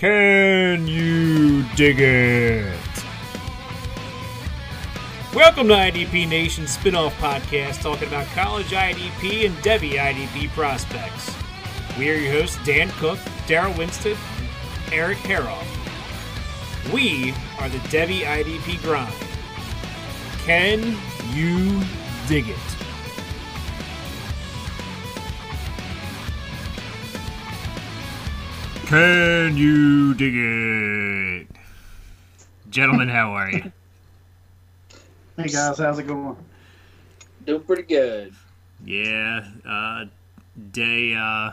Can you dig it? Welcome to IDP Nation spin-off podcast talking about college IDP and Devy IDP prospects. We are your hosts, Dan Cook, Darrell Winstead, and Eric Haroff. We are the Devy IDP grind. Can you dig it? Can you dig it? Gentlemen, how are you? Hey guys, how's it going? Doing pretty good. Yeah, uh, day uh,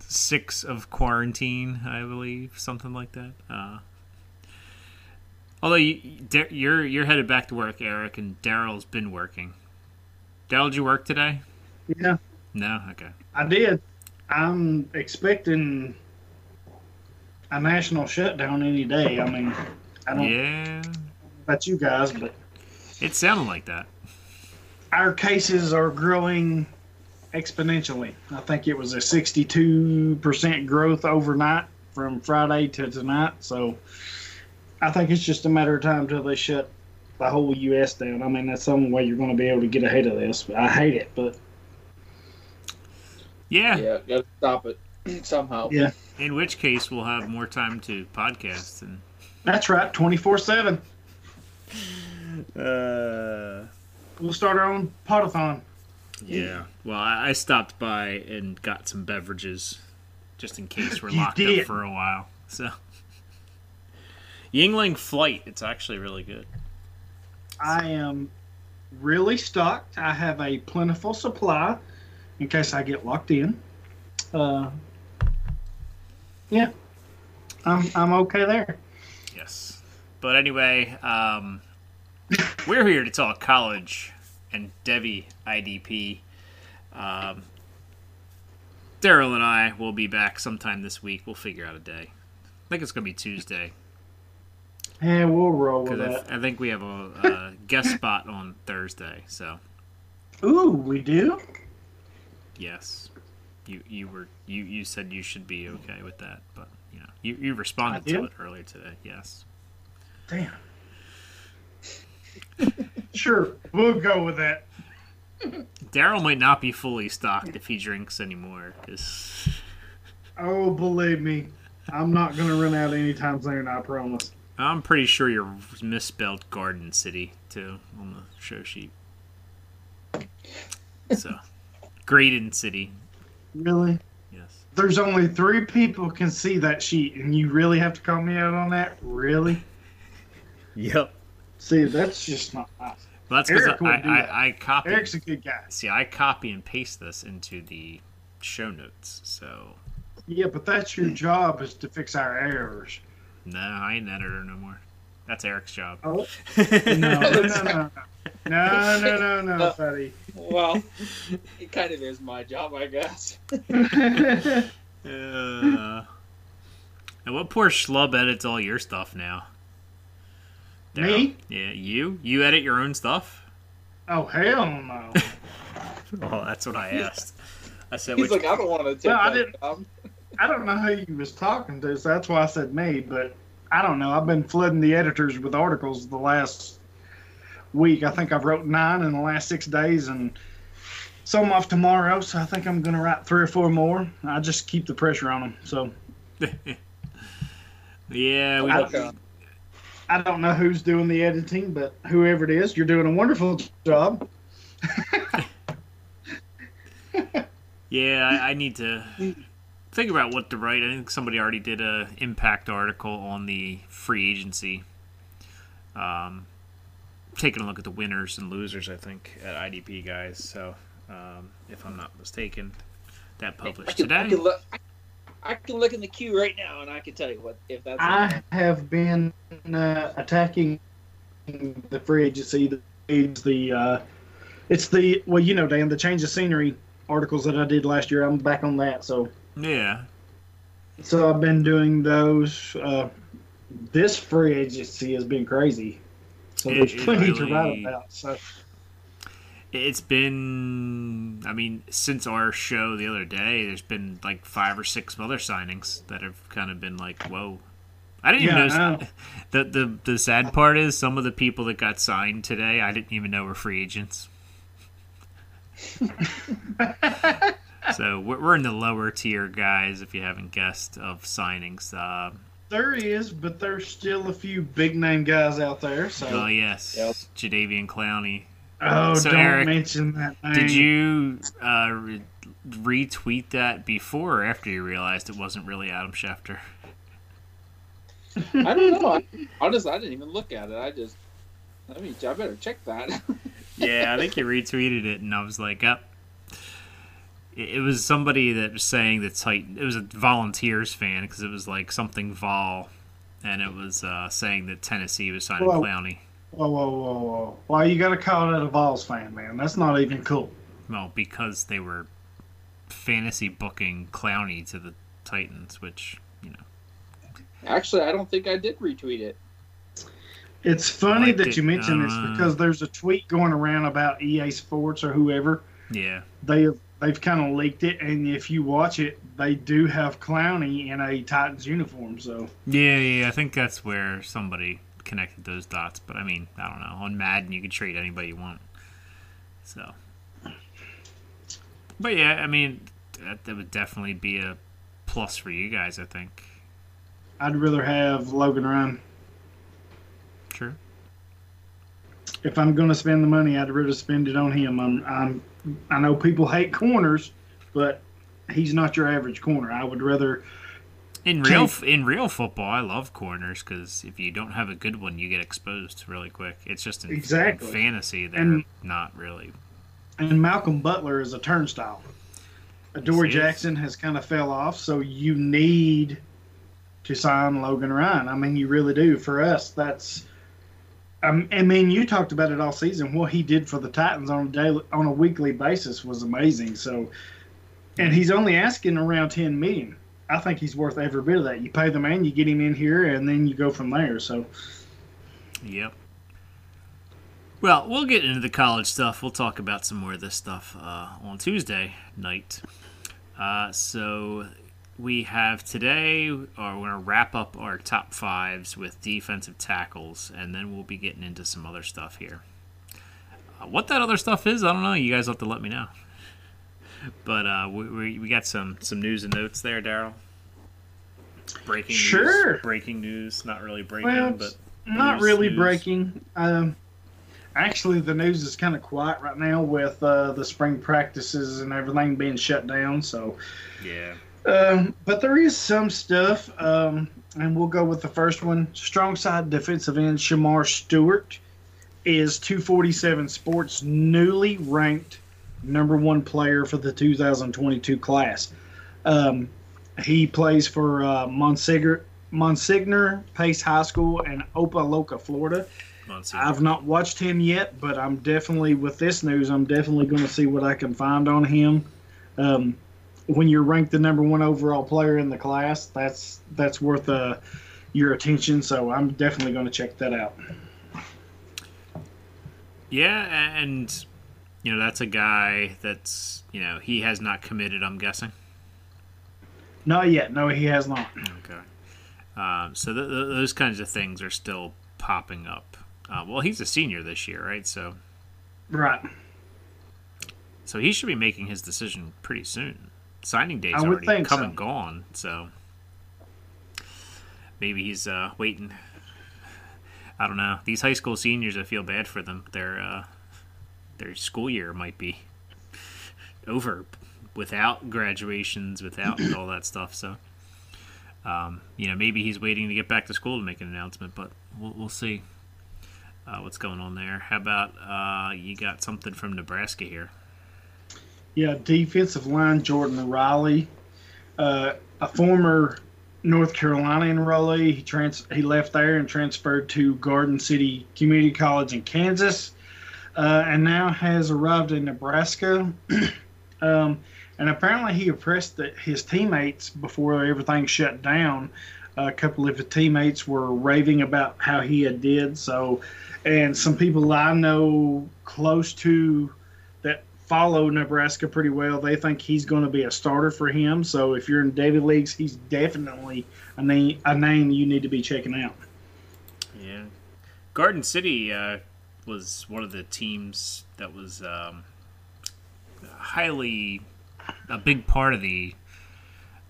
six of quarantine, I believe, something like that. Uh, although you, you're you're headed back to work, Eric, and Darrell's been working. Darrell, did you work today? Yeah, No, okay. I did. I'm expecting a national shutdown any day. I mean, I don't know Yeah, about you guys, but it sounded like that. our cases are growing exponentially. I think it was a 62% growth overnight from Friday to tonight. So I think it's just a matter of time till they shut the whole U.S. down. I mean, that's some way you're going to be able to get ahead of this. I hate it, but Yeah. Yeah, gotta stop it somehow. yeah, In which case, we'll have more time to podcast and. that's right. 24 7. Uh, We'll start our own potathon. yeah. Well, I, I stopped by and got some beverages, just in case we're locked did. up for a while. So, Yuengling Flight. It's actually really good. I am really stocked. I have a plentiful supply in case I get locked in. Uh, yeah, I'm I'm okay there. Yes. But anyway, um, we're here to talk college and Devy IDP. Um, Darrell and I will be back sometime this week. We'll figure out a day. I think it's going to be Tuesday. Yeah, we'll roll with. I, I think we have a, a guest spot on Thursday. So Ooh, we do. yes, you you were you, you said you should be okay with that, but you know you you responded to it earlier today. Yes. Damn. sure, we'll go with that. Darrell might not be fully stocked if he drinks anymore. Because Oh, believe me, I'm not gonna run out anytime soon. I promise. I'm pretty sure you're misspelled Garden City too on the show sheet. So, Graydon City. Really? Yes. There's only three people can see that sheet, and you really have to call me out on that? Really? Yep. See, that's just not nice. Well, that's because I, wouldn't do that. I, I copy. Eric's a good guy. See, I copy and paste this into the show notes. So, Yeah, but that's your job is to fix our errors. no, I ain't an editor no more. That's Eric's job. Oh no, no, no, no, no, no, no, no, No. buddy. Well, it kind of is my job, I guess. Uh, and what poor schlub edits all your stuff now? Me? Yeah, you? You edit your own stuff? Oh hell no! Oh, that's what I asked. I said, He's which, like, I don't want to take Well, I didn't- job. I don't know who you was talking to, so that's why I said me. But I don't know. I've been flooding the editors with articles the last week. I think I've wrote nine in the last six days, and some off tomorrow. So I think I'm gonna write three or four more. I just keep the pressure on them. So yeah, we, I- I don't know who's doing the editing, but whoever it is, you're doing a wonderful job. yeah, I, I need to think about what to write. I think somebody already did a impact article on the free agency. Um, taking a look at the winners and losers, I think, at IDP guys. So, um, if I'm not mistaken, that I published can, I today. can look. I, I can look in the queue right now, and I can tell you what if that's. I have been uh, attacking the free agency. The, it's the uh, it's the well, you know, Dan, the change of scenery articles that I did last year. I'm back on that, so Yeah, so I've been doing those. Uh, this free agency has been crazy, so It- there's plenty to write about. So It's been, I mean, since our show the other day, there's been like five or six other signings that have kind of been like, whoa, I didn't Yeah, even I know. know. The, the the sad part is some of the people that got signed today, I didn't even know were free agents. so we're, we're in the lower tier guys, if you haven't guessed, of signings. Uh, There is, but there's still a few big name guys out there. So, oh yes, Yep. Jadeveon Clowney. oh, So, don't Eric, mention that name. Did you uh, re- retweet that before or after you realized it wasn't really Adam Schefter? I don't know. I, honestly, I didn't even look at it. I just, I mean, I better check that. Yeah, I think you retweeted it, and I was like, up. It it was somebody that was saying that Titan. It was a Volunteers fan because it was like something Vol, and it was uh, saying that Tennessee was signing Whoa. Clowney. Whoa, whoa, whoa, whoa! Why you got to call that a Vols fan, man? That's not even cool. Well, because they were fantasy booking Clowney to the Titans, which you know. Actually, I don't think I did retweet it. It's funny Liked that it. you mention this Uh, because there's a tweet going around about EA Sports or whoever. Yeah, They they've kind of leaked it, and if you watch it, they do have Clowney in a Titans uniform. So yeah, yeah. I think that's where somebody connected those dots. But I mean, I don't know. On Madden, you can trade anybody you want. So, but yeah, I mean, that, that would definitely be a plus for you guys. I think. I'd rather have Logan Ryan. True. If I'm going to spend the money, I'd rather spend it on him. I'm, I'm I know people hate corners, but he's not your average corner. I would rather In real in real football, I love corners because if you don't have a good one, you get exposed really quick. It's just in, in Exactly. fantasy they're And- not really. and Malcolm Butler is a turnstile. Adoree Yes, he is. Jackson has kind of fell off, so you need to sign Logan Ryan. I mean, you really do. For us, that's. Um, I mean, you talked about it all season. What he did for the Titans on a daily, on a weekly basis was amazing. So, and he's only asking around ten million. I think he's worth every bit of that. You pay the man, you get him in here, and then you go from there. So, Yep. Well, we'll get into the college stuff. We'll talk about some more of this stuff uh, on Tuesday night. Uh, so we have today, or we're going to wrap up our top fives with defensive tackles, and then we'll be getting into some other stuff here. Uh, what that other stuff is, I don't know. You guys have to let me know. But uh, we, we, we got some, some news and notes there, Darrell. Breaking Sure. news. Breaking news. Not really breaking, Well, but not really news. breaking. Um, actually, the news is kind of quiet right now with uh, the spring practices and everything being shut down. So, yeah. Um, but there is some stuff, um, and we'll go with the first one. Strong side defensive end Shemar Stewart is 247 Sports newly ranked number one player for the 2022 class. Um, he plays for uh, Monsignor, Monsignor Pace High School in Opa-locka, Florida. Monsignor. I've not watched him yet, but I'm definitely with this news. I'm definitely going to see what I can find on him. Um, when you're ranked the number one overall player in the class, that's that's worth uh, your attention. So I'm definitely going to check that out. Yeah, and you know that's a guy that's you know he has not committed. I'm guessing. Not yet. No, he has not. Okay. Um, so th- th- those kinds of things are still popping up. Uh, well, he's a senior this year, right? So Right. so he should be making his decision pretty soon. Signing day's I already come so. and gone, so maybe he's uh, waiting. I don't know. These high school seniors, I feel bad for them. Their uh, their school year might be over without graduations, without all that stuff. So, um, you know, maybe he's waiting to get back to school to make an announcement, but we'll, we'll see uh, what's going on there. How about uh, you got something from Nebraska here? Yeah, defensive line Jordon Riley, uh, a former North Carolina enrollee. He trans he left there and transferred to Garden City Community College in Kansas, uh, and now has arrived in Nebraska. um, and apparently, he oppressed the, his teammates before everything shut down. a couple of his teammates were raving about how he had did so, and some people I know close to follow Nebraska pretty well. They think he's going to be a starter for him. So if you're in David leagues, he's definitely a name, a name you need to be checking out. Yeah, Garden City uh, was one of the teams that was um, highly a big part of the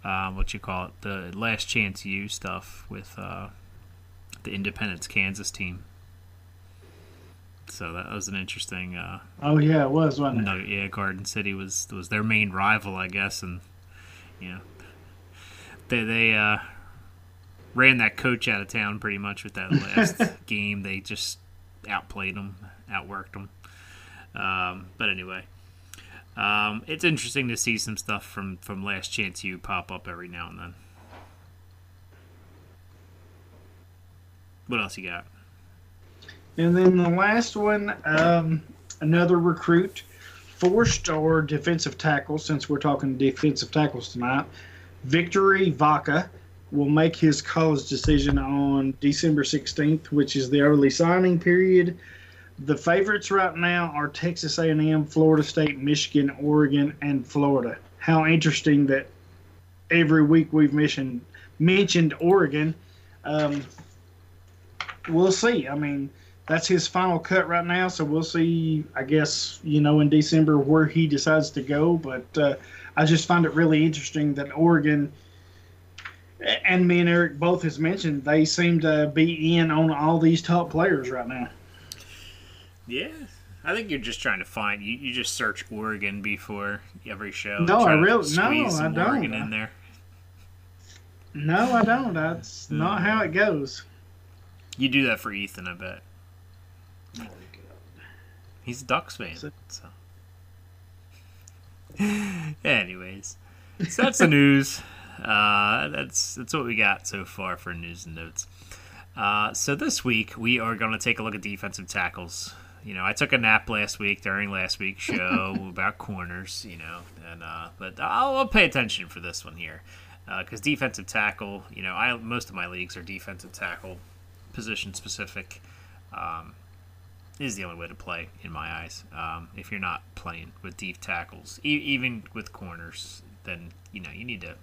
uh, what you call it the last chance U stuff with uh, the Independence Kansas team. So that was an interesting. Uh, oh yeah, it was, wasn't it? No, yeah, Garden City was was their main rival, I guess, and you know they they uh, ran that coach out of town pretty much with that last game. They just outplayed them, outworked them. Um, but anyway, um, it's interesting to see some stuff from from Last Chance U pop up every now and then. What else you got? And then the last one, um, another recruit, four-star defensive tackle. Since we're talking defensive tackles tonight, Victory Vaka will make his college decision on December 16th, which is the early signing period. The favorites right now are Texas A&M, Florida State, Michigan, Oregon, and Florida. How interesting that every week we've mentioned mentioned Oregon. Um, we'll see. I mean, that's his final cut right now, so we'll see. I guess you know in December where he decides to go, but uh, I just find it really interesting that Oregon and me and Eric both has mentioned they seem to be in on all these top players right now. Yeah, I think you're just trying to find you. You just search Oregon before every show. No, I really no, I don't. Oregon in there. No, I don't. That's not how it goes. You do that for Ethan, I bet. He's a Ducks fan. So. Anyways, so that's the news. Uh, that's that's what we got so far for news and notes. Uh, so this week we are going to take a look at defensive tackles. You know, I took a nap last week during last week's show about corners. You know, and uh, but I'll, I'll, pay attention for this one here because uh, defensive tackle. You know, I most of my leagues are defensive tackle position specific. Um, is the only way to play in my eyes. Um, if you're not playing with deep tackles, e- even with corners, then you know you need to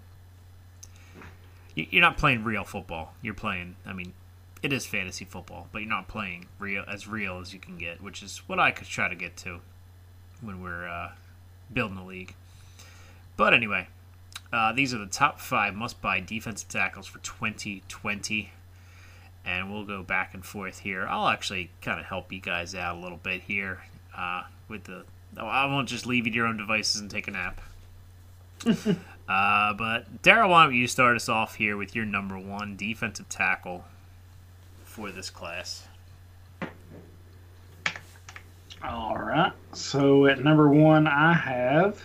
you're not playing real football. You're playing. I mean, it is fantasy football, but you're not playing real as real as you can get, which is what I could try to get to when we're uh, building the league. But anyway, uh, these are the top five must-buy defensive tackles for 2020, and we'll go back and forth here. I'll actually kind of help you guys out a little bit here uh, with the. I won't just leave you to your own devices and take a nap. Uh, but Darrell, why don't you start us off here with your number one defensive tackle for this class? All right. So at number one, I have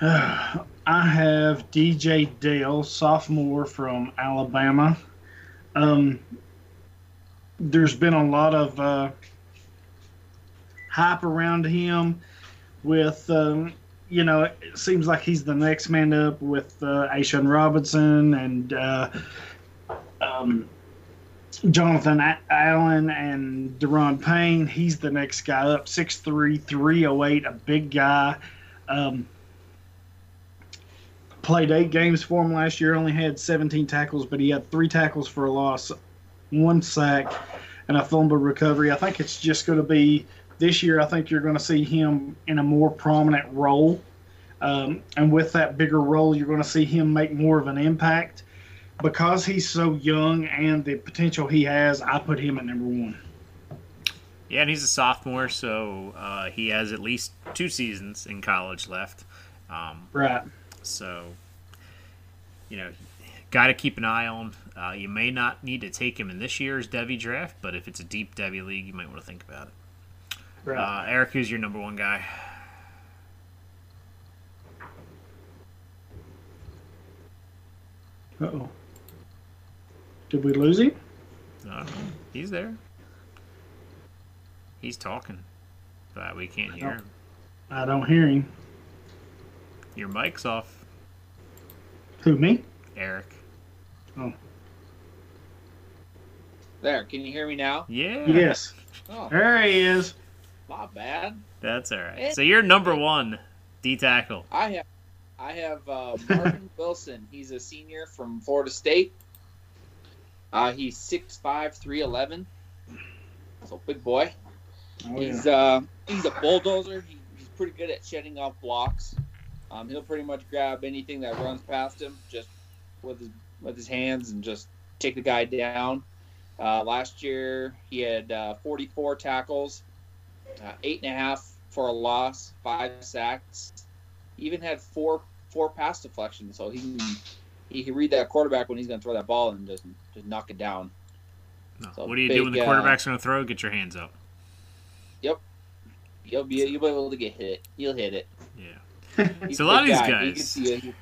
uh, I have DJ Dale, sophomore from Alabama. Um, there's been a lot of uh, hype around him with um, you know, it seems like he's the next man up with uh, A'Shawn Robinson and uh, um, Jonathan Allen and Da'Ron Payne. He's the next guy up, 6'3", 308, a big guy. Um, played eight games for him last year, only had 17 tackles, but he had three tackles for a loss, one sack, and a fumble recovery. I think it's just going to be – this year, I think you're going to see him in a more prominent role. Um, and with that bigger role, you're going to see him make more of an impact. Because he's so young and the potential he has, I put him at number one. Yeah, and he's a sophomore, so uh, he has at least two seasons in college left. Um, right. So, you know, got to keep an eye on. Uh, you may not need to take him in this year's Devy draft, but if it's a deep Devy league, you might want to think about it. Right. Uh, Eric, who's your number one guy? Uh oh. Did we lose him? No, he's there. He's talking, but we can't hear him. I don't hear him. Your mic's off. Who, me? Eric. Oh. There, can you hear me now? Yeah. Yes. Oh. There he is. Not bad. That's all right. So you're number one, D tackle. I have, I have uh, Marvin Wilson. He's a senior from Florida State. Uh, he's 6'5", 311. So big boy. Oh, He's yeah. uh, he's a bulldozer. He, he's pretty good at shedding off blocks. Um, he'll pretty much grab anything that runs past him just with his with his hands and just take the guy down. Uh, last year he had uh, 44 tackles, uh, eight and a half for a loss, five sacks. He even had four four pass deflections, so he can he can read that quarterback when he's going to throw that ball and just just knock it down. No. So what do you do when the big, uh, quarterback's going to throw? Get your hands up. Yep. You'll be you'll be able to get hit. You'll hit it. Yeah. He's So a lot of these guy. Guys- can see.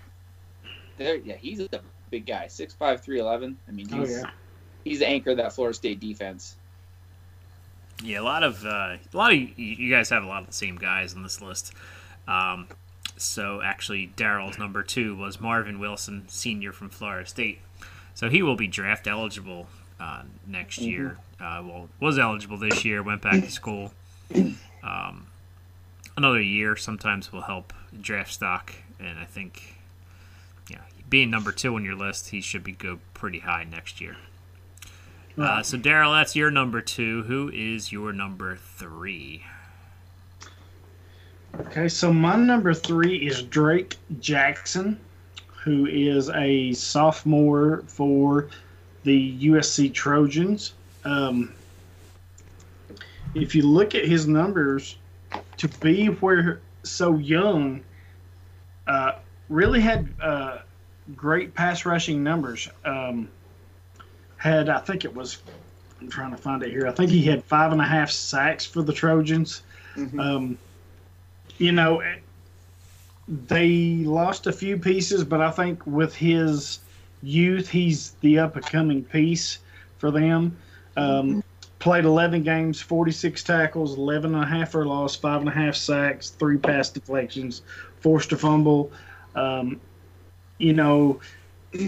There, yeah, he's a big guy, 6'5", 311. I mean, Oh, he's yeah. he's the anchor of that Florida State defense. Yeah, a lot of uh, a lot of you, you guys have a lot of the same guys on this list. Um, so actually, Darrell's number two was Marvin Wilson, senior from Florida State. So he will be draft eligible uh, next year. Uh, well, was eligible this year, went back to school. Um, another year sometimes will help draft stock, and I think, yeah, being number two on your list, he should be go pretty high next year. Uh, so Darrell, that's your number two. Who is your number three? Okay, so my number three is Drake Jackson, who is a sophomore for the USC Trojans. Um, if you look at his numbers, to be where so young, uh, really had uh, great pass rushing numbers. Um, had I think it was, I'm trying to find it here. I think he had five and a half sacks for the Trojans. Um, you know, they lost a few pieces, but I think with his youth, he's the up and coming piece for them. Um, played 11 games, 46 tackles, 11 and a half for loss, five and a half sacks, three pass deflections, forced a fumble. Um, you know,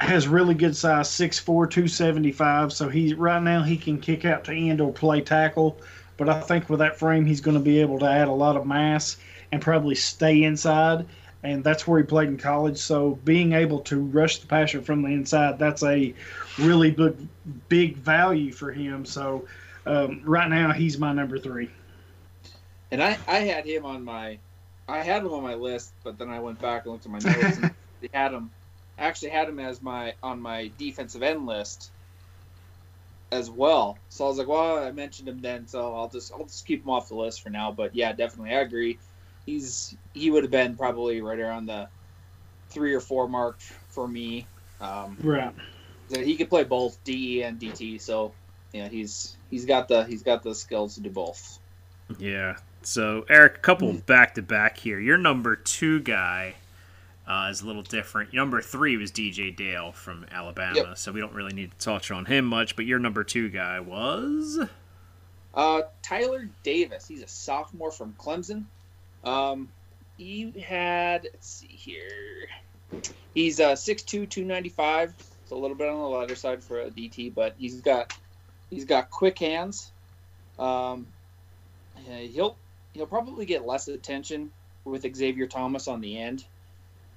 has really good size, 6'4", 275. So he right now he can kick out to end or play tackle. But I think with that frame, he's going to be able to add a lot of mass and probably stay inside. And that's where he played in college. So being able to rush the passer from the inside, that's a really big, big value for him. So um, right now, he's my number three. And I, I had him on my, I had him on my list, but then I went back and looked at my notes and they had him, I actually had him as my on my defensive end list as well. So I was like, well, I mentioned him then, so I'll just I'll just keep him off the list for now. But yeah, definitely, I agree. He's he would have been probably right around the three or four mark for me. Um, Right. so he could play both DE and DT, so yeah, he's he's got the he's got the skills to do both. Yeah. So Eric, a couple back to back here. Your number two guy uh, is a little different. Number three was DJ Dale from Alabama, Yep. so we don't really need to touch on him much. But your number two guy was Uh, Tyler Davis, he's a sophomore from Clemson. Um, he had let's see here, he's uh 6'2", 295. So a little bit on the lighter side for a DT, but he's got he's got quick hands. Um, he'll he'll probably get less attention with Xavier Thomas on the end.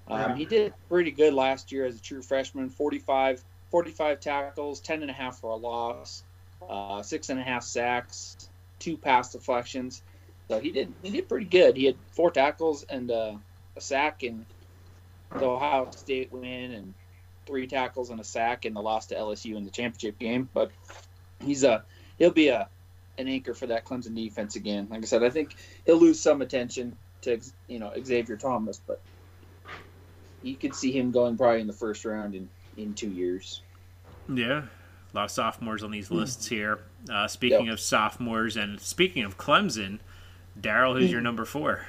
Um, He did pretty good last year as a true freshman 45, 45 tackles, 10 and a half for a loss, uh, six and a half sacks, two pass deflections. So he did he did pretty good. He had four tackles and uh, a sack in the Ohio State win, and three tackles and a sack in the loss to LSU in the championship game. But he's a he'll be a an anchor for that Clemson defense again. Like I said, I think he'll lose some attention to you know Xavier Thomas, but you could see him going probably in the first round in in two years. yeah. A lot of sophomores on these lists here. Uh, speaking Yep. of sophomores and speaking of Clemson, Darrell, who's your number four?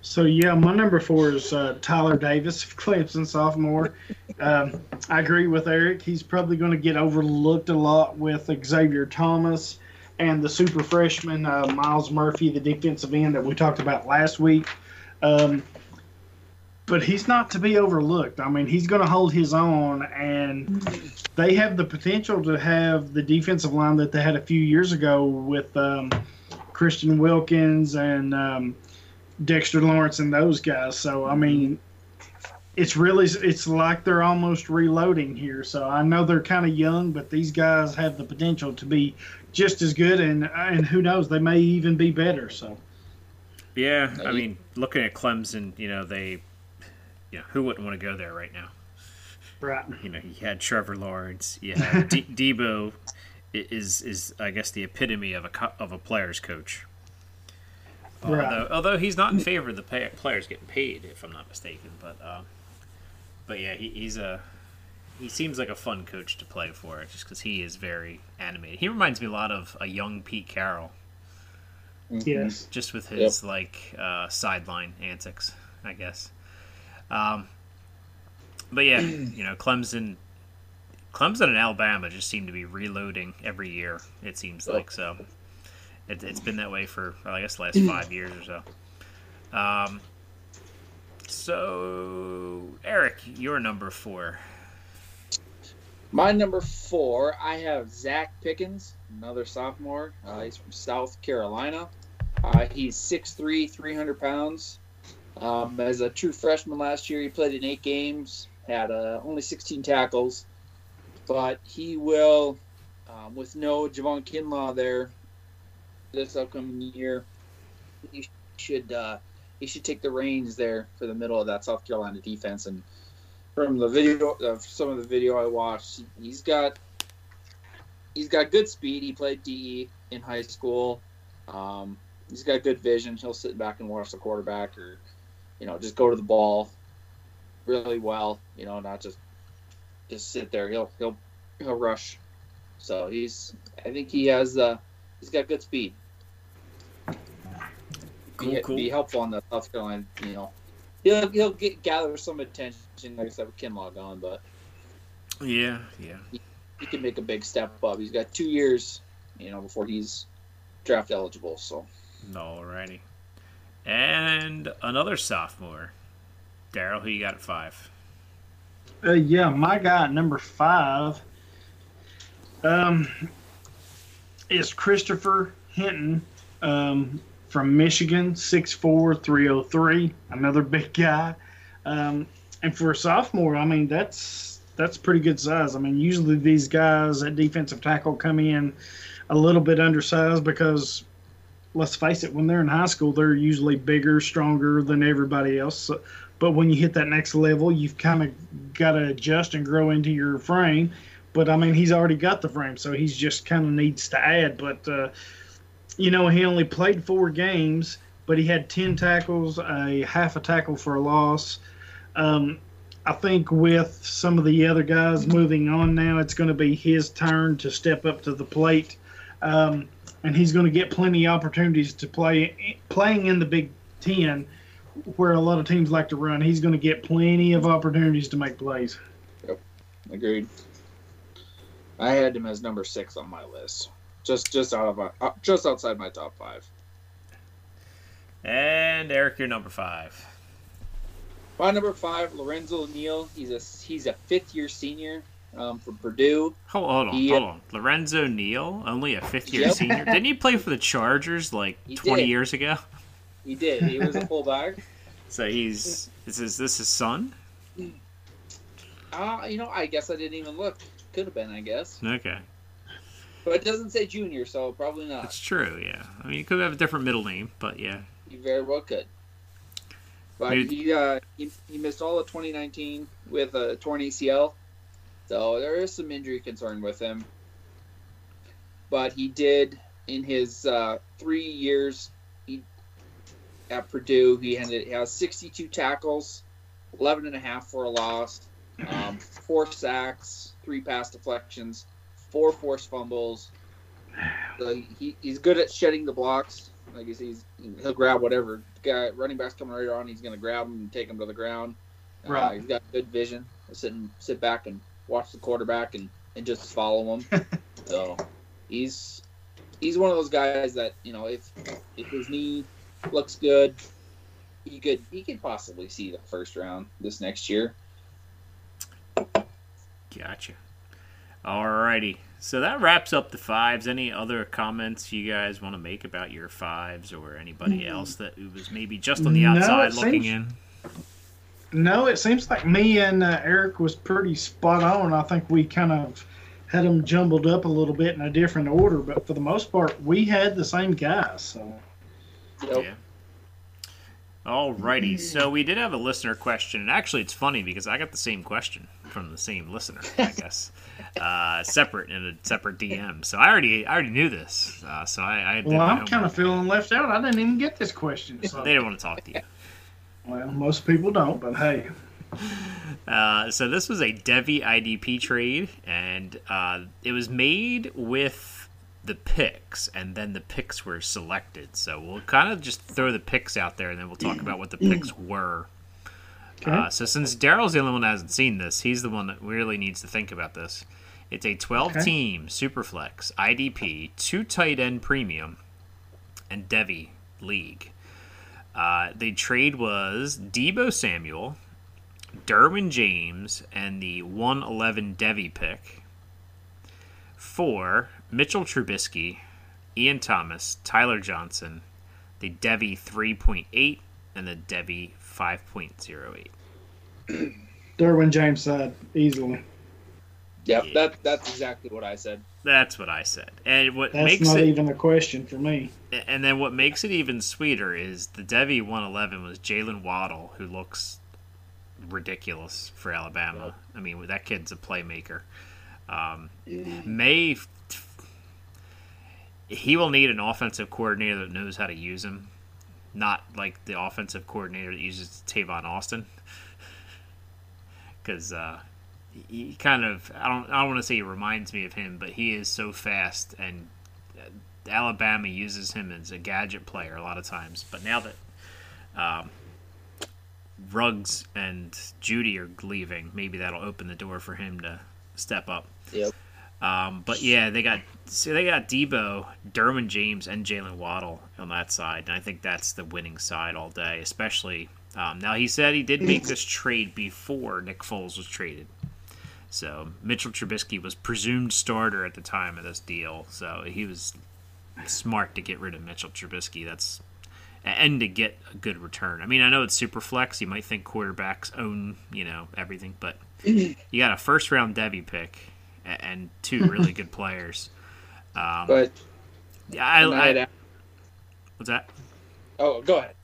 So yeah, my number four is uh, Tyler Davis, Clemson sophomore. Um, I agree with Eric. He's probably going to get overlooked a lot with Xavier Thomas and the super freshman uh, Myles Murphy, the defensive end that we talked about last week. Um, but he's not to be overlooked. I mean, he's going to hold his own, and they have the potential to have the defensive line that they had a few years ago with um, Christian Wilkins and um, Dexter Lawrence and those guys. So, I mean, it's really it's like they're almost reloading here. So I know they're kind of young, but these guys have the potential to be just as good, and and who knows, they may even be better. So. Yeah, I mean, looking at Clemson, you know, they you know, who wouldn't want to go there right now? Right. You know, he had Trevor Lawrence. Yeah, D- Dabo is is I guess the epitome of a co- of a player's coach. Right. Although, although he's not in favor of the pay- players getting paid, if I'm not mistaken, but uh, but yeah, he, he's a he seems like a fun coach to play for, just because he is very animated. He reminds me a lot of a young Pete Carroll. Yes. Just with his yep. like uh, sideline antics, I guess. Um, but yeah, you know, Clemson, Clemson and Alabama just seem to be reloading every year. It seems like so. It, has been that way for well, I guess the last five years or so. Um, so Eric, your number four. My number four, I have Zacch Pickens, another sophomore. Uh, he's from South Carolina. Uh, he's 6'3", 300 pounds. Um, as a true freshman last year, he played in eight games, had uh, only 16 tackles, but he will, um, with no Javon Kinlaw there this upcoming year, he should uh, he should take the reins there for the middle of that South Carolina defense. And from the video of some of the video I watched, he's got he's got good speed. He played DE in high school. Um, he's got good vision. He'll sit back and watch the quarterback or you know, just go to the ball really well. You know, not just just sit there. He'll he'll he'll rush. So he's I think he has uh he's got good speed. Cool, be, cool. be helpful on the South Carolina. You know, he'll he'll get gather some attention like I said with Kinlaw on, but yeah, yeah, he, he can make a big step up. He's got two years, you know, before he's draft eligible. So. Alrighty and another sophomore. Darrell, who you got at five? Uh, yeah, my guy number five um, is Christopher Hinton um, from Michigan, 6'4", 303, another big guy. Um, and for a sophomore, I mean, that's that's pretty good size. I mean, usually these guys at defensive tackle come in a little bit undersized because let's face it, when they're in high school, they're usually bigger, stronger than everybody else. So, but when you hit that next level, you've kind of got to adjust and grow into your frame. But I mean, he's already got the frame, so he's just kind of needs to add. But uh, you know, he only played four games, but he had ten tackles, a half a tackle for a loss. Um, I think with some of the other guys moving on now, it's going to be his turn to step up to the plate. Um, and he's going to get plenty of opportunities to play playing in the Big Ten, where a lot of teams like to run. He's going to get plenty of opportunities to make plays. Yep, agreed. I had him as number six on my list, just just out of my, uh, just outside my top five. And Eric, you're number five. My number five, Lorenzo Neal. He's a he's a fifth year senior um, from Purdue. Hold, hold on, he, hold on. Lorenzo Neal, only a fifth year yep. senior. Didn't he play for the Chargers like he 20 did. years ago? He did. He was a fullback. so he's this is this his son? Uh, you know, I guess I didn't even look. Could have been, I guess. Okay. But it doesn't say junior, so probably not. It's true, yeah. I mean, you could have a different middle name, but yeah. You very well could. But Maybe... he, uh, he he missed all of 2019 with a torn ACL. So there is some injury concern with him. But he did in his uh, three years at Purdue, he ended he has 62 tackles, 11 and a half for a loss, um, four sacks, three pass deflections, four forced fumbles. So he, he's good at shedding the blocks. Like he's, he's he'll grab whatever guy running back's coming right on. He's gonna grab him and take him to the ground. Uh, right. he's got good vision. Sit and sit back and watch the quarterback and, and just follow him. so he's he's one of those guys that you know if if his knee looks good, he could he could possibly see the first round this next year. Gotcha. Alrighty. So that wraps up the fives. Any other comments you guys want to make about your fives or anybody else that was maybe just on the outside it looking seems- in? No, it seems like me and uh, Eric was pretty spot on. I think we kind of had them jumbled up a little bit in a different order, but for the most part, we had the same guys. So Yep. Yeah. Alrighty. So we did have a listener question, and actually, it's funny because I got the same question from the same listener. I guess uh, separate in a separate DM. So I already I already knew this. Uh, so I, I well, I'm kind of feeling left out. I didn't even get this question. So. They didn't want to talk to you. well, most people don't, but hey, Uh, so this was a Devy IDP trade, and uh, it was made with the picks, and then the picks were selected. So we'll kind of just throw the picks out there, and then we'll talk about what the picks were. Okay. Uh, so since Darrell's the only one that hasn't seen this, he's the one that really needs to think about this. It's a 12-team Superflex IDP, two tight end premium, and Devy league. Uh, the trade was Deebo Samuel, Derwin James, and the 111 Devy pick for Mitchell Trubisky, Ian Thomas, Tyler Johnson, the Devy 3.8, and the Devy 5.08. Derwin James said easily. Yep, Yeah. that that's exactly what I said. That's what I said. And what That's makes not it even a question for me. and then what makes it even sweeter is the Devy 111 was Jaylen Waddle, who looks ridiculous for Alabama. I mean, that kid's a playmaker. Um, May, he will need an offensive coordinator that knows how to use him, not like the offensive coordinator that uses Tavon Austin. Because uh, he kind of, I don't, I don't want to say he reminds me of him, but he is so fast and Alabama uses him as a gadget player a lot of times, but now that um, Ruggs and Judy are leaving, maybe that'll open the door for him to step up. Yep. Um, but yeah, they got so they got Deebo, Derwin James, and Jaylen Waddle on that side, and I think that's the winning side all day. Especially um, now, he said he did make this trade before Nick Foles was traded. So Mitchell Trubisky was presumed starter at the time of this deal, so he was smart to get rid of Mitchell Trubisky. That's and to get a good return. I mean, I know it's super flex. You might think quarterbacks own you know everything, but you got a first round Devy pick and two really good players. Um, But yeah, I, and I had I, a- what's that? oh, go ahead.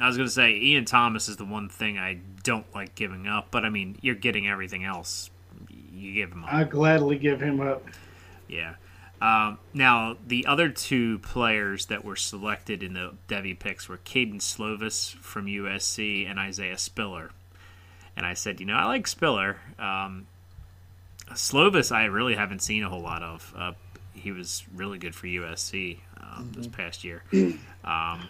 I was going to say Ian Thomas is the one thing I don't like giving up, but I mean, you're getting everything else. You give him up. I gladly give him up. Yeah. Um, now, the other two players that were selected in the Devy picks were Kedon Slovis from USC and Isaiah Spiller. And I said, you know, I like Spiller. Um, Slovis, I really haven't seen a whole lot of. Uh, he was really good for USC um, this past year. Um,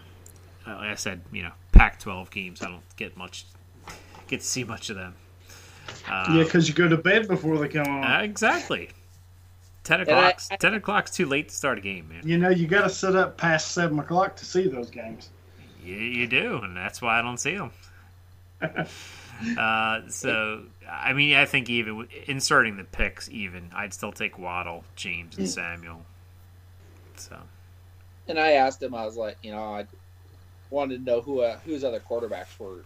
like I said, you know, Pac-12 games. I don't get much, get to see much of them. Uh, yeah, because you go to bed before they come on. uh, exactly. Ten o'clock. I- Ten o'clock's too late to start a game, man. you know, you got to sit up past seven o'clock to see those games. You, you do, and that's why I don't see them. uh, so, I mean, I think even inserting the picks, even I'd still take Waddle, James, and Samuel. So, And I asked him, I was like, you know, I wanted to know who uh, who his other quarterbacks were.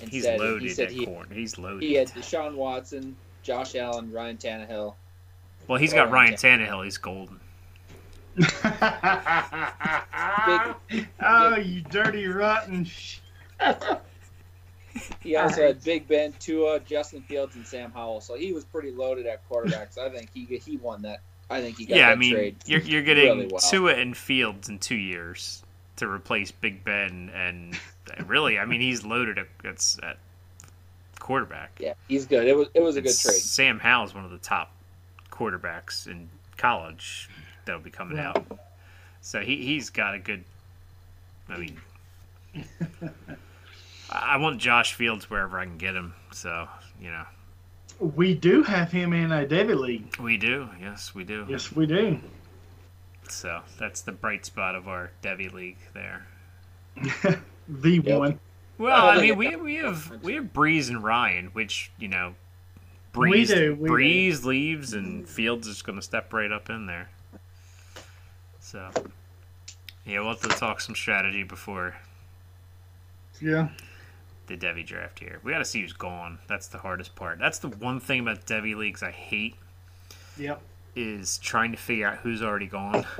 And he's said- loaded He said at he, corner. He's loaded. he had Deshaun Watson, Josh Allen, Ryan Tannehill. well, he's got Ryan yeah. Tannehill. He's golden. oh, you dirty rotten! Sh- He also had Big Ben, Tua, Justin Fields, and Sam Howell. So he was pretty loaded at quarterback. So I think he he won that. I think he got Yeah, that I mean, trade. you're you're getting really well. Tua and Fields in two years to replace Big Ben, and really, I mean, he's loaded at, at, at quarterback. Yeah, he's good. It was it was a good trade. Sam Howell's one of the top quarterbacks in college that'll be coming Right. out. So he he's got a good. I mean, I I want Josh Fields wherever I can get him. So you know, we do have him in a Devy league. we do. Yes, we do. Yes, we do. So that's the bright spot of our Devy League there. the Yep. one. Well, I I mean, we we have we have Brees and Ryan, which you know, Brees do, we do. Brees leaves and Fields is going to step right up in there. So, yeah, we'll have to talk some strategy before Yeah. The Devy draft here. We got to see who's gone. That's the hardest part. That's the one thing about Devy leagues I hate Yep. is trying to figure out who's already gone.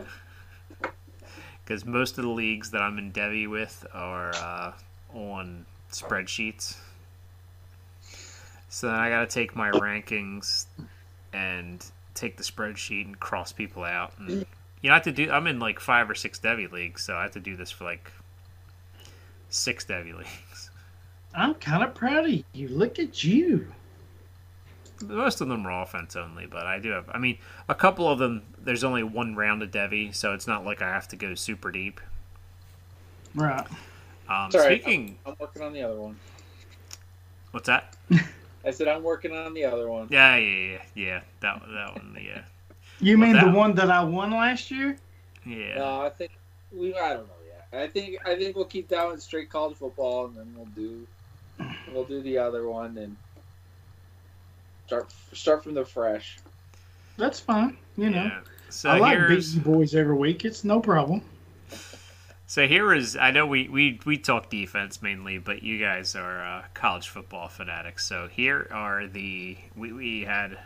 Because most of the leagues that I'm in Devy with are uh, on spreadsheets. So then I got to take my rankings and take the spreadsheet and cross people out. And you know, I have to do. I'm in like five or six Devy leagues, so I have to do this for like six Devy leagues. I'm kind of proud of you. Look at you. Most of them are offense only, but I do have. I mean, a couple of them. There's only one round of Devy, so it's not like I have to go super deep. Right. Um, Sorry, speaking, I'm working on the other one. what's that? I said I'm working on the other one. Yeah, yeah, yeah, yeah. That that one, yeah, You Well, mean the that- one that I won last year? yeah. No, I think we. I don't know yet. I think I think we'll keep that one straight college football, and then we'll do we'll do the other one and start start from the fresh. That's fine. You know, yeah. So I like here's beating boys every week. It's no problem. so here is. I know we we we talk defense mainly, but you guys are uh, college football fanatics. So here are the we we had.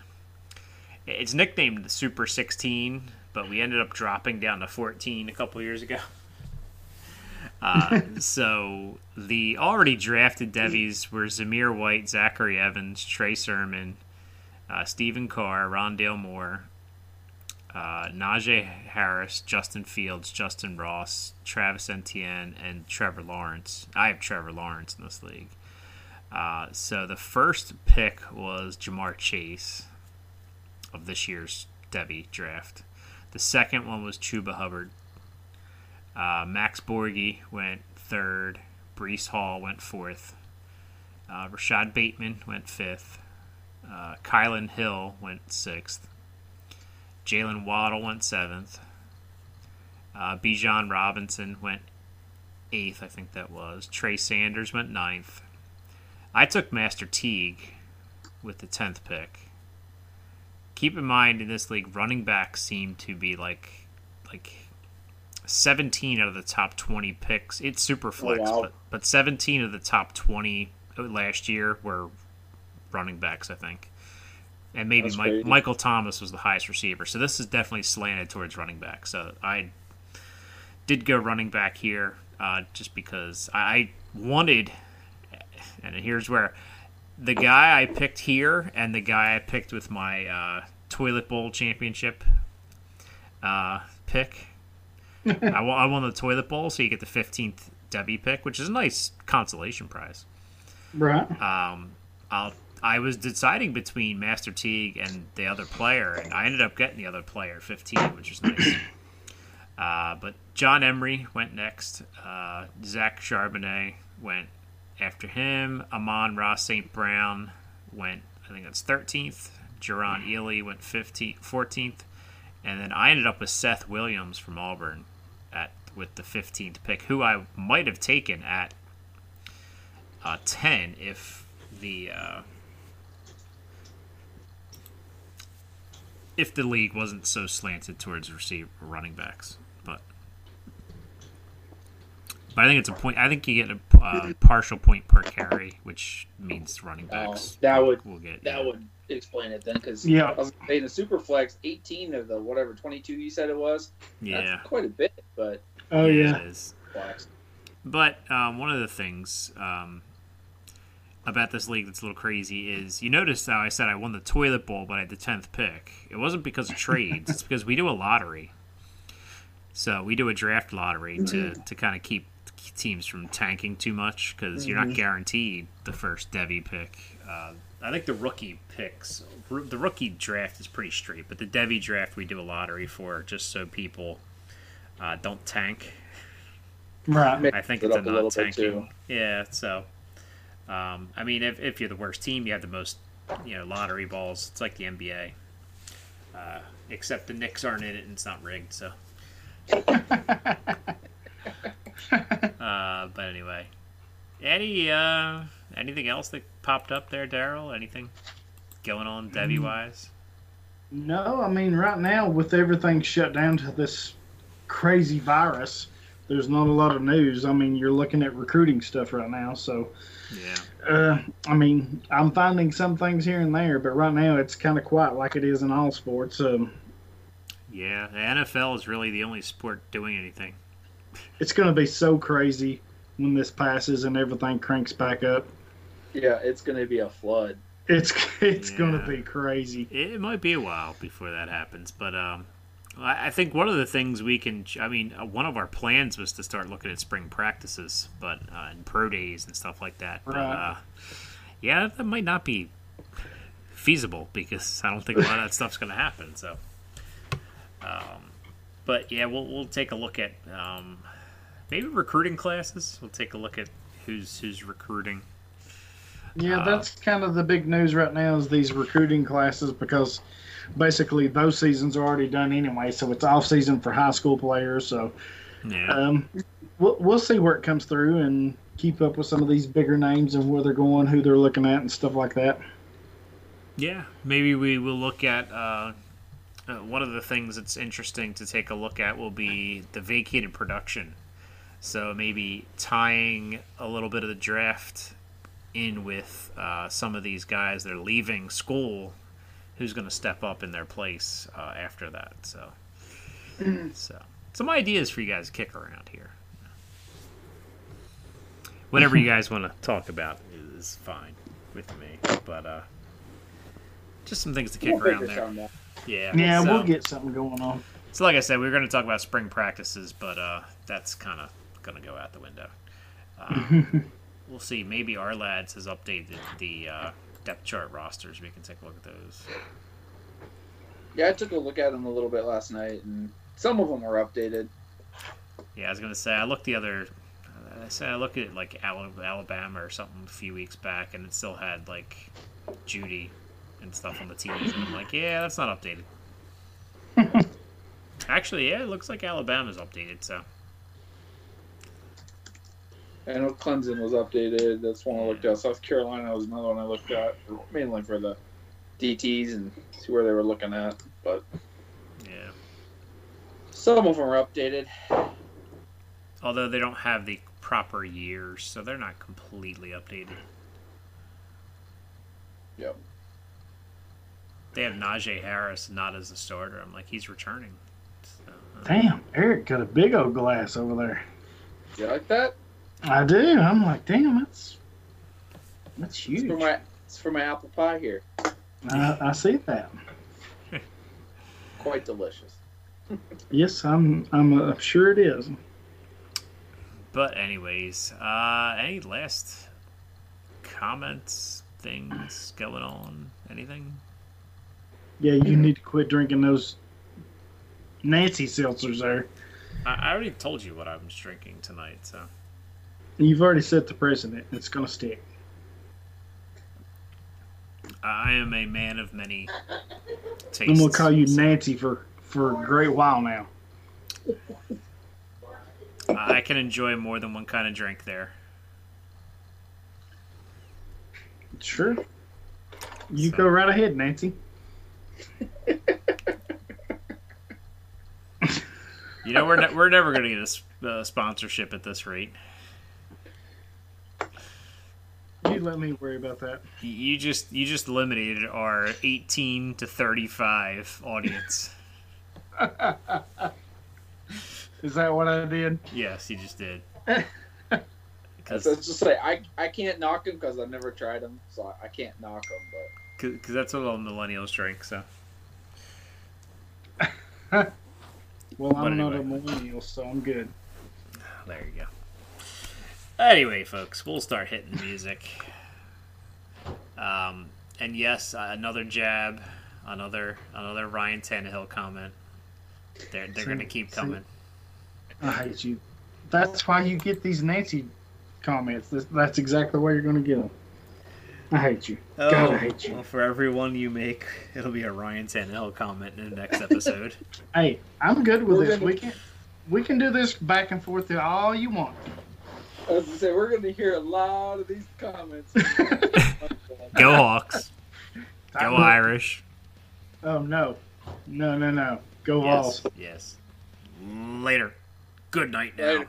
It's nicknamed the Super 16, but we ended up dropping down to 14 a couple years ago. Uh, so the already drafted Devies were Zamir White, Zachary Evans, Trey Sermon, uh, Stephen Carr, Rondale Moore, uh, Najee Harris, Justin Fields, Justyn Ross, Travis Etienne, and Trevor Lawrence. I have Trevor Lawrence in this league. Uh, so the first pick was Ja'Marr Chase of this year's Devy draft. The second one was Chuba Hubbard. Uh, Max Borghi went third. Breece Hall went fourth. Uh, Rashod Bateman went fifth. Uh, Kylin Hill went sixth. Jaylen Waddle went seventh. Uh, Bijan Robinson went eighth, I think that was. Trey Sanders went ninth. I took Master Teague with the tenth pick. Keep in mind in this league, running backs seem to be like like 17 out of the top 20 picks. It's super flex, wow. but, but 17 of the top 20 last year were running backs, I think. And maybe Mike. Michael Thomas was the highest receiver. So this is definitely slanted towards running back. So I did go running back here uh, just because I I wanted, and here's where the guy I picked here and the guy I picked with my uh, toilet bowl championship uh, pick. I won, I won the toilet bowl, so you get the 15th Devy pick, which is a nice consolation prize. Right. Um, I'll, I was deciding between Master Teague and the other player, and I ended up getting the other player, 15, which is nice. Uh, but John Emery went next. Uh, Zach Charbonnet went after him. Amon-Ra St. Brown went, I think that's 13th. Jerrion Ealy went 15th, 14th. And then I ended up with Seth Williams from Auburn with the 15th pick, who I might have taken at uh, 10 if the uh, if the league wasn't so slanted towards receiver running backs, but but I think it's a point. I think you get a uh, partial point per carry, which means running Oh, backs. that would- will get That yeah. would explain it then, because Yeah. I was saying the super flex, 18 of the whatever 22 you said it was. yeah. That's quite a bit, but Oh yeah. is. But um, one of the things um, about this league that's a little crazy is you notice how I said I won the toilet bowl, but I had the tenth pick. It wasn't because of trades; it's because we do a lottery. So we do a draft lottery to to kind of keep teams from tanking too much because you're not guaranteed the first Devy pick. Uh, I think the rookie picks, the rookie draft is pretty straight, but the Devy draft we do a lottery for just so people uh, don't tank. Right. I think it's a up not tanking. Yeah, so um, I mean, if, if you're the worst team, you have the most you know lottery balls. It's like the NBA, uh, except the Knicks aren't in it and it's not rigged. So, uh, but anyway, Any uh, anything else that popped up there, Darrell? Anything going on Devy wise? No, I mean right now with everything shut down to this crazy virus, there's not a lot of news. I mean, you're looking at recruiting stuff right now, so Yeah. uh, I mean, I'm finding some things here and there, but right now it's kind of quiet, like it is in all sports. Um, Yeah, the NFL is really the only sport doing anything. it's going to be so crazy when this passes and everything cranks back up. Yeah, it's going to be a flood. It's it's going to be crazy. It might be a while before that happens, but um, I think one of the things we can, I mean, uh, one of our plans was to start looking at spring practices, but uh, and pro days and stuff like that. But Right. uh, yeah, that might not be feasible because I don't think a lot of that stuff's going to happen. So, um, but yeah, we'll we'll take a look at um, maybe recruiting classes. We'll take a look at who's who's recruiting. Yeah, Uh, that's kind of the big news right now is these recruiting classes because basically those seasons are already done anyway. So it's off season for high school players. So Yeah. um, we'll we'll see where it comes through and keep up with some of these bigger names and where they're going, who they're looking at, and stuff like that. Yeah, maybe we will look at uh, uh, one of the things that's interesting to take a look at will be the vacated production. So maybe tying a little bit of the draft in with uh, some of these guys that are leaving school, who's going to step up in their place uh, after that. So, so some ideas for you guys to kick around here. Whatever you guys want to talk about is fine with me, but uh, just some things to kick We'll around there. Yeah. Yeah, so, we'll get something going on. So, like I said, we were going to talk about spring practices, but uh, that's kind of going to go out the window. Um, we'll see. Maybe Ourlads has updated the uh, depth chart rosters. We can take a look at those. Yeah, I took a look at them a little bit last night, and some of them were updated. Yeah, I was to say I looked the other. I said I looked at like Alabama or something a few weeks back, and it still had like Jeudy and stuff on the teams, and I'm like, yeah, that's not updated. Actually, yeah, it looks like Alabama's updated. So I know Clemson was updated. That's one I looked at. South Carolina was another one I looked at, mainly for the DTs and see where they were looking at. But yeah. some of them are updated. Although they don't have the proper years, so they're not completely updated. Yep. They have Najee Harris not as a starter. I'm like, he's returning. So, uh, Damn, Eric got a big old glass over there. You like that? I do. I'm like, damn, that's that's It's huge. for my it's for my apple pie here. I, I see that. Quite delicious. Yes, I'm. I'm uh, sure it is. But anyways, uh, any last comments, things going on, anything? Yeah, you need to quit drinking those Nancy seltzers there. I, I already told you what I was drinking tonight, so You've already set the precedent. It's gonna stick. I am a man of many tastes. I'm gonna call you Nancy for for a great while now. I can enjoy more than one kind of drink there. Sure. You So- go right ahead, Nancy. You know, we're ne- we're never gonna get a s- uh, sponsorship at this rate. You let me worry about that. You- You just you just limited our 18 to 35 audience. Is that what I did? yes, you just did. Let's just say I, I can't knock them because I've never tried them, so I, I can't knock them. Because that's what all millennials drink. So Well, But I'm not a millennial, so I'm good. there you go. Anyway, folks, we'll start hitting music. Um, and yes, uh, another jab, another another Ryan Tannehill comment. They're they're See- gonna keep see- coming. I hate you. That's why you get these Nancy comments. That's, that's exactly why you're gonna get them. I hate you. God, I hate you. Oh, Well, for every one you make, it'll be a Ryan Tannehill comment in the next episode. Hey, I'm good with We're this. gonna- We can we can do this back and forth all you want. I was gonna say we're gonna hear a lot of these comments. Go Hawks. Go I'm- Irish. Oh no, no, no, no. Go Yes. Vols. Yes. Later. Good night now. Later.